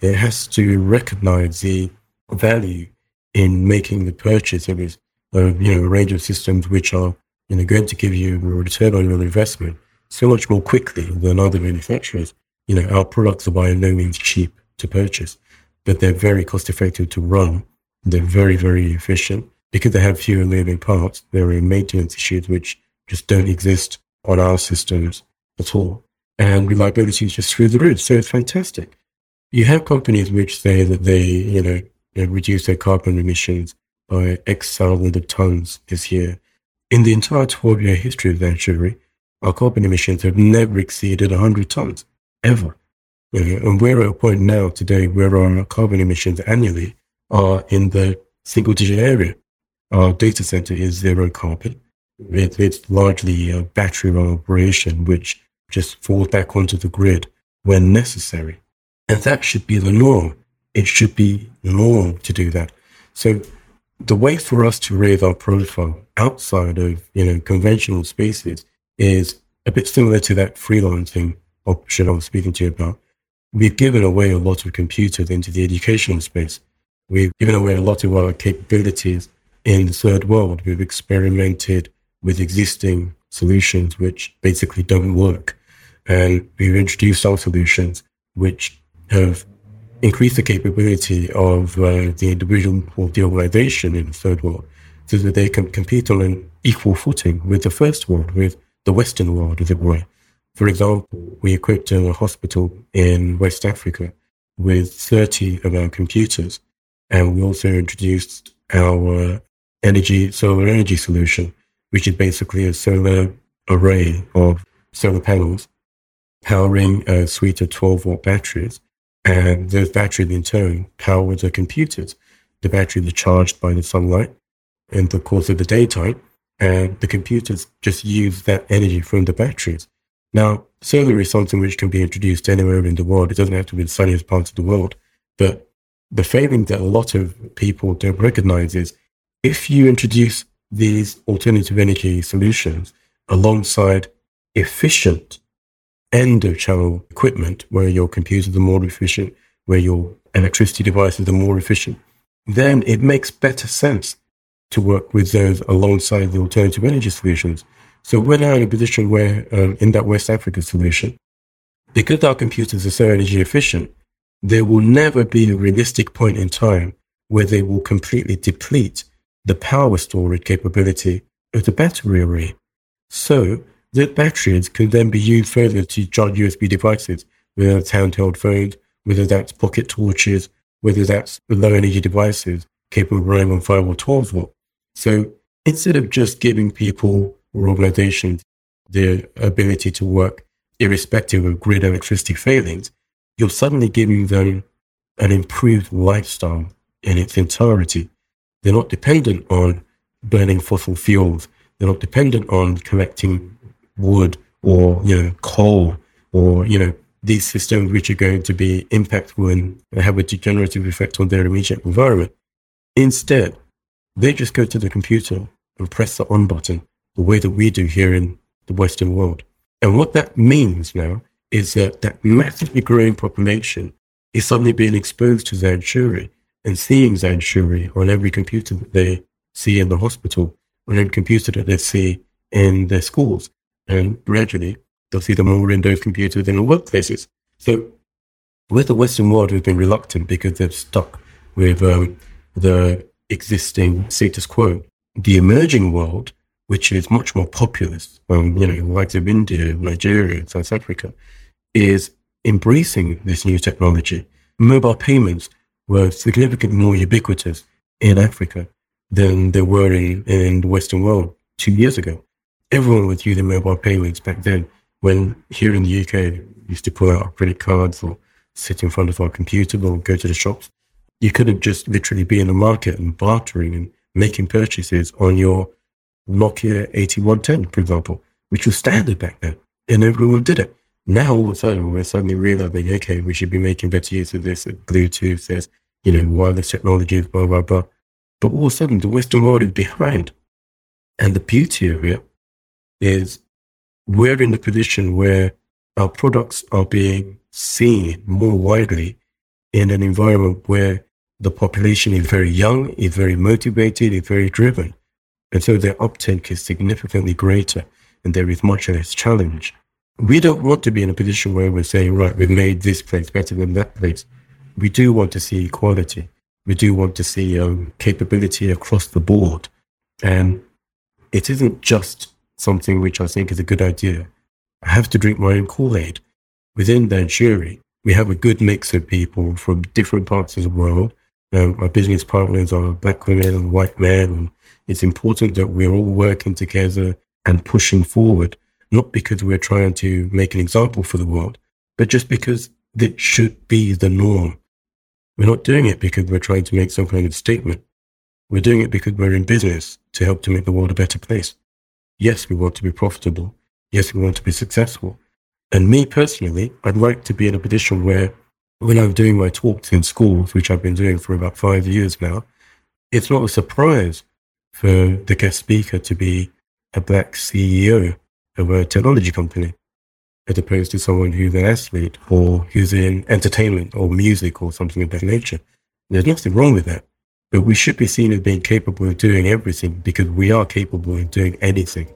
It has to recognize the value in making the purchase of, this, of you know, a range of systems which are you know, going to give you a return on your investment so much more quickly than other manufacturers. You know, our products are by no means cheap to purchase, but they're very cost effective to run. They're very, very efficient because they have fewer moving parts. There are maintenance issues which just don't exist on our systems at all. And reliability is just through the roof. So it's fantastic. You have companies which say that they, you know, reduce their carbon emissions by X thousand of tons this year. In the entire 12 year history of Venturi, our carbon emissions have never exceeded 100 tons, ever. And we're at a point now today where our carbon emissions annually are in the single digit area. Our data center is zero carbon. It, it's largely a battery operation, which just falls back onto the grid when necessary. And that should be the norm. It should be norm to do that. So the way for us to raise our profile outside of, you know, conventional spaces is a bit similar to that freelancing option I was speaking to you about. We've given away a lot of computers into the educational space. We've given away a lot of our capabilities in the third world. We've experimented with existing solutions which basically don't work. And we've introduced our solutions which have increased the capability of uh, the individual or the organization in the third world so that they can compete on an equal footing with the first world, with the Western world, as it were. For example, we equipped a hospital in West Africa with 30 of our computers, and we also introduced our energy, solar energy solution, which is basically a solar array of solar panels powering a suite of 12 watt batteries. And the battery in turn power the computers. The battery are charged by the sunlight in the course of the daytime, and the computers just use that energy from the batteries. Now, solar is something which can be introduced anywhere in the world. It doesn't have to be the sunniest parts of the world. But the failing that a lot of people don't recognize is if you introduce these alternative energy solutions alongside efficient end of channel equipment where your computers are more efficient, where your electricity devices are more efficient, then it makes better sense to work with those alongside the alternative energy solutions. So we're now in a position where, um, in that West Africa solution, because our computers are so energy efficient, there will never be a realistic point in time where they will completely deplete the power storage capability of the battery array. So the batteries can then be used further to charge USB devices, whether that's handheld phones, whether that's pocket torches, whether that's low energy devices capable of running on 5 or 12 volt. So instead of just giving people or organizations the ability to work irrespective of grid electricity failings, you're suddenly giving them an improved lifestyle in its entirety. They're not dependent on burning fossil fuels. They're not dependent on collecting wood or, you know, coal or, you know, these systems which are going to be impactful and have a degenerative effect on their immediate environment. Instead, they just go to the computer and press the on button the way that we do here in the Western world. And what that means now is that that massively growing population is suddenly being exposed to Zanshuri and seeing Zanshuri on every computer that they see in the hospital, on every computer that they see in their schools. And gradually, they'll see them all in those computers in workplaces. So with the Western world we've been reluctant because they've stuck with um, the existing status quo. The emerging world, which is much more populous, um, you know, like of India, Nigeria, South Africa, is embracing this new technology. Mobile payments were significantly more ubiquitous in Africa than they were in, in the Western world two years ago. Everyone was using mobile payments back then when here in the UK, we used to pull out our credit cards or sit in front of our computer or go to the shops. You couldn't just literally be in the market and bartering and making purchases on your Nokia 8110, for example, which was standard back then. And everyone did it. Now all of a sudden we're suddenly realizing, okay, we should be making better use of this. Bluetooth, there's, you know, wireless technologies, blah, blah, blah. But all of a sudden the Western world is behind. And the beauty of it is we're in a position where our products are being seen more widely in an environment where the population is very young, is very motivated, is very driven. And so their uptake is significantly greater and there is much less challenge. We don't want to be in a position where we're saying, right, we've made this place better than that place. We do want to see equality. We do want to see um, capability across the board. And it isn't just something which I think is a good idea. I have to drink my own Kool-Aid. Within Zanshuri, we have a good mix of people from different parts of the world. Um, my business partners are black women and white men. And it's important that we're all working together and pushing forward, not because we're trying to make an example for the world, but just because it should be the norm. We're not doing it because we're trying to make some kind of statement. We're doing it because we're in business to help to make the world a better place. Yes, we want to be profitable. Yes, we want to be successful. And me personally, I'd like to be in a position where when I'm doing my talks in schools, which I've been doing for about five years now, it's not a surprise for the guest speaker to be a black CEO of a technology company, as opposed to someone who's an athlete or who's in entertainment or music or something of that nature. There's nothing wrong with that. But we should be seen as being capable of doing everything because we are capable of doing anything.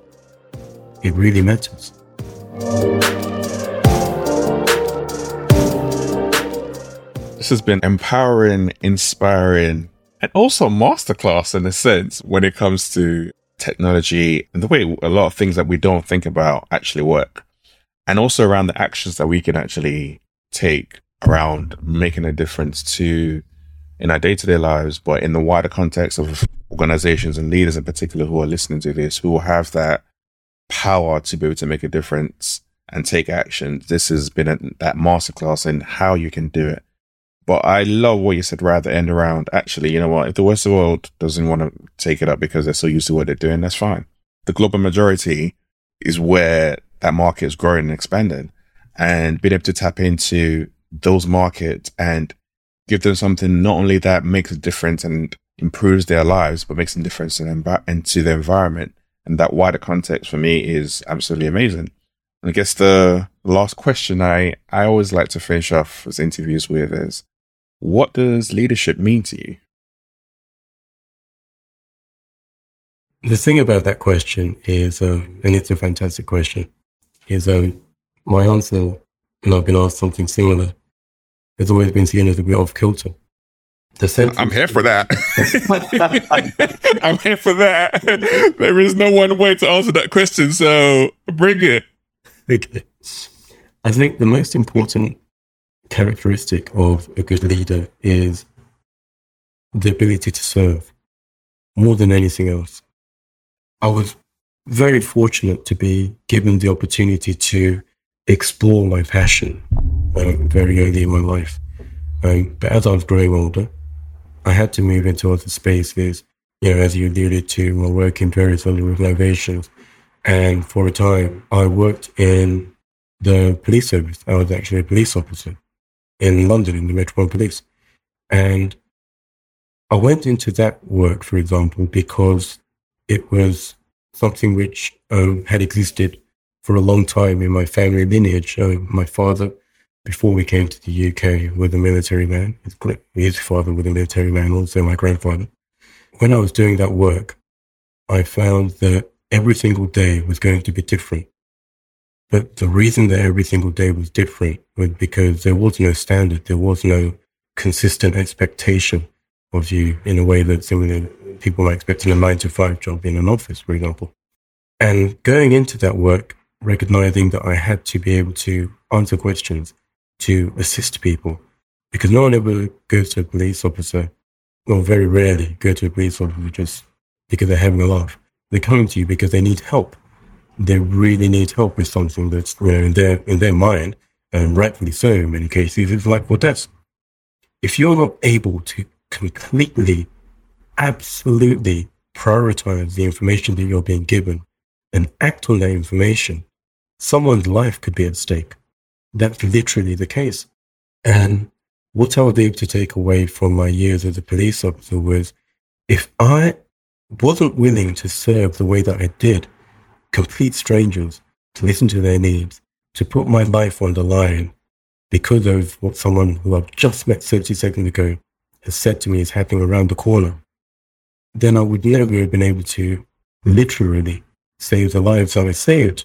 It really matters. This has been empowering, inspiring, and also masterclass in a sense when it comes to technology and the way a lot of things that we don't think about actually work. And also around the actions that we can actually take around making a difference to in our day to day lives, but in the wider context of organizations and leaders in particular who are listening to this, who will have that power to be able to make a difference and take action. This has been a, that masterclass in how you can do it. But I love what you said right at the end around actually, you know what? If the Western world doesn't want to take it up because they're so used to what they're doing, that's fine. The global majority is where that market is growing and expanding and being able to tap into those markets and give them something not only that makes a difference and improves their lives, but makes a difference in env- into the environment. And that wider context for me is absolutely amazing. And I guess the last question I, I always like to finish off as interviews with is, what does leadership mean to you? The thing about that question is, uh, and it's a fantastic question, is um, my answer, and I've been asked something similar, has always been seen as a bit off kilter. The I'm here for that. I'm here for that. There is no one way to answer that question, so bring it. Okay. I think the most important characteristic of a good leader is the ability to serve more than anything else. I was very fortunate to be given the opportunity to explore my passion um, very early in my life. Um, but as I was growing older, I had to move into other spaces. You know, as you alluded to, my work in various other organizations. And for a time, I worked in the police service. I was actually a police officer in London in the Metropolitan Police. And I went into that work, for example, because it was something which um, had existed for a long time in my family lineage. Uh, my father, before we came to the UK, was a military man. His his father was a military man, also my grandfather. When I was doing that work, I found that every single day was going to be different. But the reason that every single day was different was because there was no standard. There was no consistent expectation of you in a way that similar people might expect in a nine to five job in an office, for example. And going into that work, recognizing that I had to be able to answer questions, to assist people, because no one ever goes to a police officer, or very rarely go to a police officer just because they're having a laugh. They come to you because they need help. They really need help with something that's you know, in their in their mind, and rightfully so in many cases, it's like, well, that's if you're not able to completely, absolutely prioritize the information that you're being given and act on that information, someone's life could be at stake. That's literally the case. And what I was able to take away from my years as a police officer was if I wasn't willing to serve the way that I did, complete strangers, to listen to their needs, to put my life on the line because of what someone who I've just met 30 seconds ago has said to me is happening around the corner, then I would never have been able to literally save the lives that I saved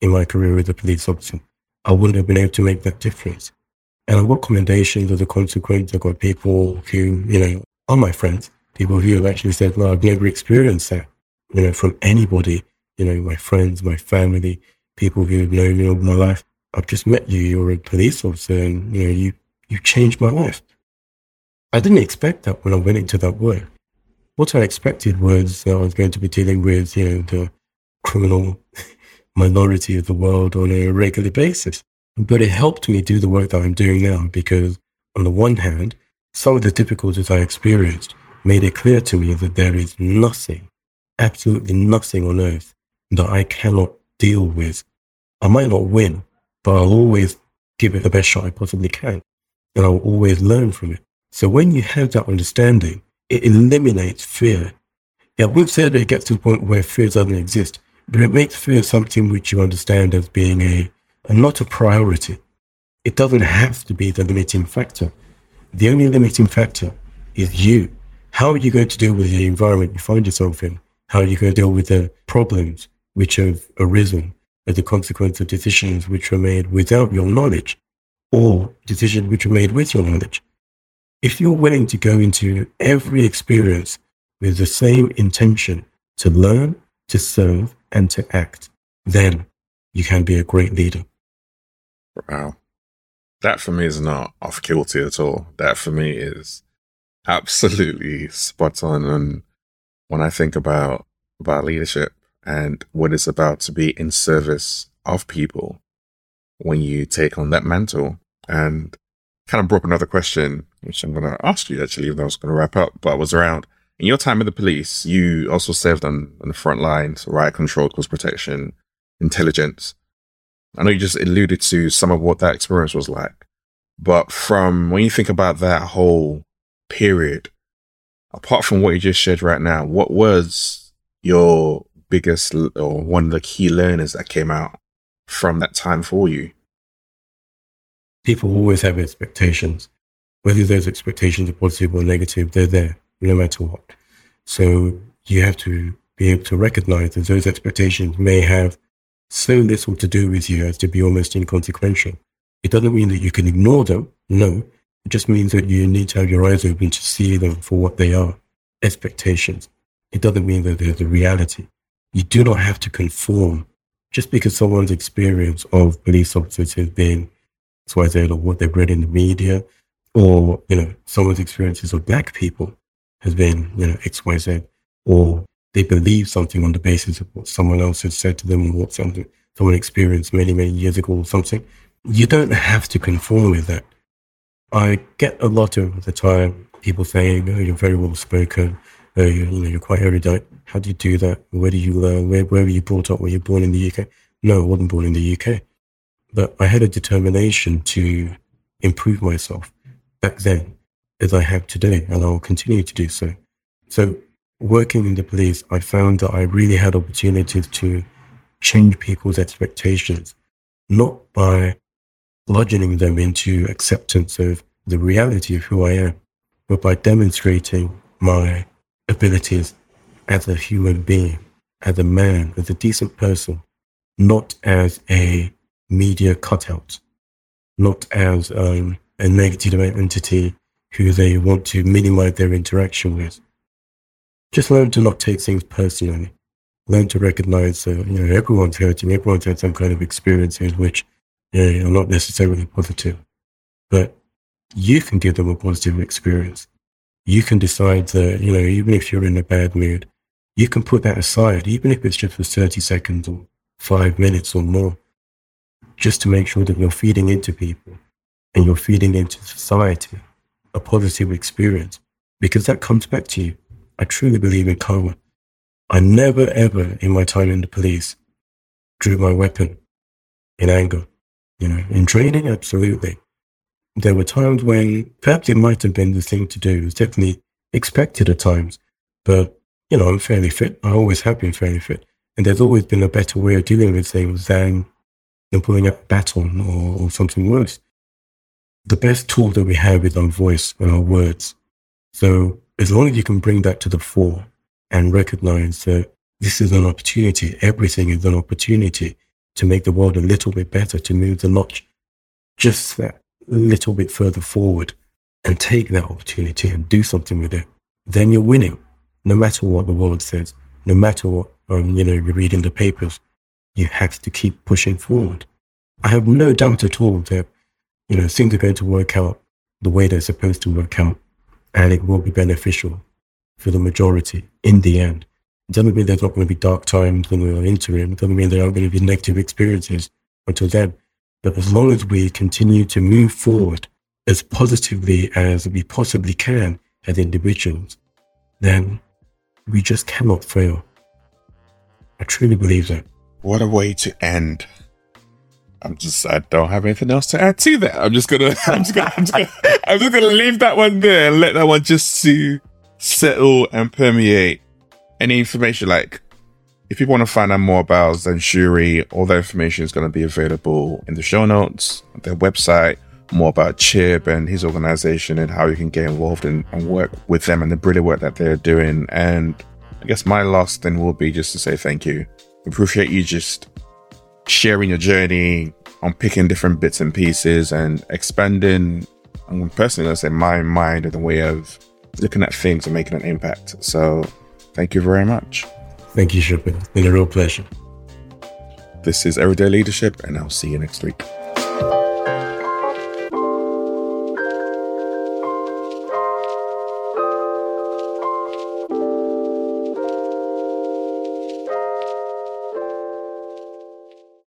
in my career as a police officer. I wouldn't have been able to make that difference. And I've got commendations as a consequence. I got people who, you know, are my friends, people who have actually said, well, I've never experienced that, you know, from anybody, you know, my friends, my family, people who have known me all my life. I've just met you. You're a police officer and, you know, you, you changed my life. I didn't expect that when I went into that work. What I expected was that I was going to be dealing with, you know, the criminal minority of the world on a regular basis. But it helped me do the work that I'm doing now because, on the one hand, some of the difficulties I experienced made it clear to me that there is nothing, absolutely nothing on earth that I cannot deal with. I might not win, but I'll always give it the best shot I possibly can. And I'll always learn from it. So when you have that understanding, it eliminates fear. Yeah, we've said it gets to the point where fear doesn't exist, but it makes fear something which you understand as being a, a not a priority. It doesn't have to be the limiting factor. The only limiting factor is you. How are you going to deal with the environment you find yourself in? How are you going to deal with the problems which have arisen as a consequence of decisions which were made without your knowledge or decisions which were made with your knowledge? If you're willing to go into every experience with the same intention to learn, to serve, and to act, then you can be a great leader. Wow. That for me is not off kilter at all. That for me is absolutely spot on. And when I think about, about leadership and what it's about to be in service of people, when you take on that mantle and kind of brought up another question, which I'm going to ask you actually, even though I was going to wrap up, but I was around in your time with the police, you also served on, on the front lines, riot control, close protection, intelligence. I know you just alluded to some of what that experience was like, but from when you think about that whole period, apart from what you just shared right now, what was your biggest or one of the key learners that came out from that time for you? People always have expectations. Whether those expectations are positive or negative, they're there no matter what. So you have to be able to recognize that those expectations may have so little to do with you as to be almost inconsequential. It doesn't mean that you can ignore them. No, it just means that you need to have your eyes open to see them for what they are expectations. It doesn't mean that they're the reality. You do not have to conform just because someone's experience of police officers has been XYZ or what they've read in the media or, you know, someone's experiences of black people has been, you know, XYZ, or they believe something on the basis of what someone else has said to them or what something someone experienced many, many years ago or something. You don't have to conform with that. I get a lot of the time people saying, oh, you're very well spoken. Oh, you, you know, you're quite erudite. How do you do that? Where do you learn? Where, where were you brought up? Were you born in the UK? No, I wasn't born in the UK. But I had a determination to improve myself back then as I have today, and I will continue to do so. So, working in the police, I found that I really had opportunities to change people's expectations, not by bludgeoning them into acceptance of the reality of who I am, but by demonstrating my abilities as a human being, as a man, as a decent person, not as a media cutout, not as um, a negative entity who they want to minimize their interaction with. Just learn to not take things personally. Learn to recognize that you know everyone's hurting, everyone's had some kind of experiences which you know, are not necessarily positive, but you can give them a positive experience. You can decide that you know even if you're in a bad mood, you can put that aside, even if it's just for thirty seconds or five minutes or more, just to make sure that you're feeding into people and you're feeding into society a positive experience because that comes back to you. I truly believe in karma. I never ever in my time in the police drew my weapon in anger. You know, in training, absolutely. There were times when perhaps it might have been the thing to do. It was definitely expected at times, but you know, I'm fairly fit. I always have been fairly fit. And there's always been a better way of dealing with things than, than pulling a baton or, or something worse. The best tool that we have is our voice and our words. So as long as you can bring that to the fore and recognize that this is an opportunity, everything is an opportunity to make the world a little bit better, to move the notch just that little bit further forward and take that opportunity and do something with it, then you're winning. No matter what the world says, no matter what um, you know you read in the papers, you have to keep pushing forward. I have no doubt at all that you know things are going to work out the way they're supposed to work out and it will be beneficial for the majority in the end. It doesn't mean there's not going to be dark times when we're interim. It doesn't mean there aren't going to be negative experiences until then. But as long as we continue to move forward as positively as we possibly can as individuals, then we just cannot fail. I truly believe that. What a way to end. I'm just, I don't have anything else to add to that. I'm just gonna, I'm just gonna, I'm just gonna, I'm just gonna leave that one there and let that one just to settle and permeate. Any information, like, if you want to find out more about Zanshuri, all the information is going to be available in the show notes, their website, more about Chib and his organization and how you can get involved and work with them and the brilliant work that they're doing. And I guess my last thing will be just to say thank you. Appreciate you just sharing your journey, unpicking different bits and pieces, and expanding. I'm personally going to say my mind and the way of looking at things and making an impact. So, thank you very much. Thank you, Shipper. It's been a real pleasure. This is Everyday Leadership, and I'll see you next week.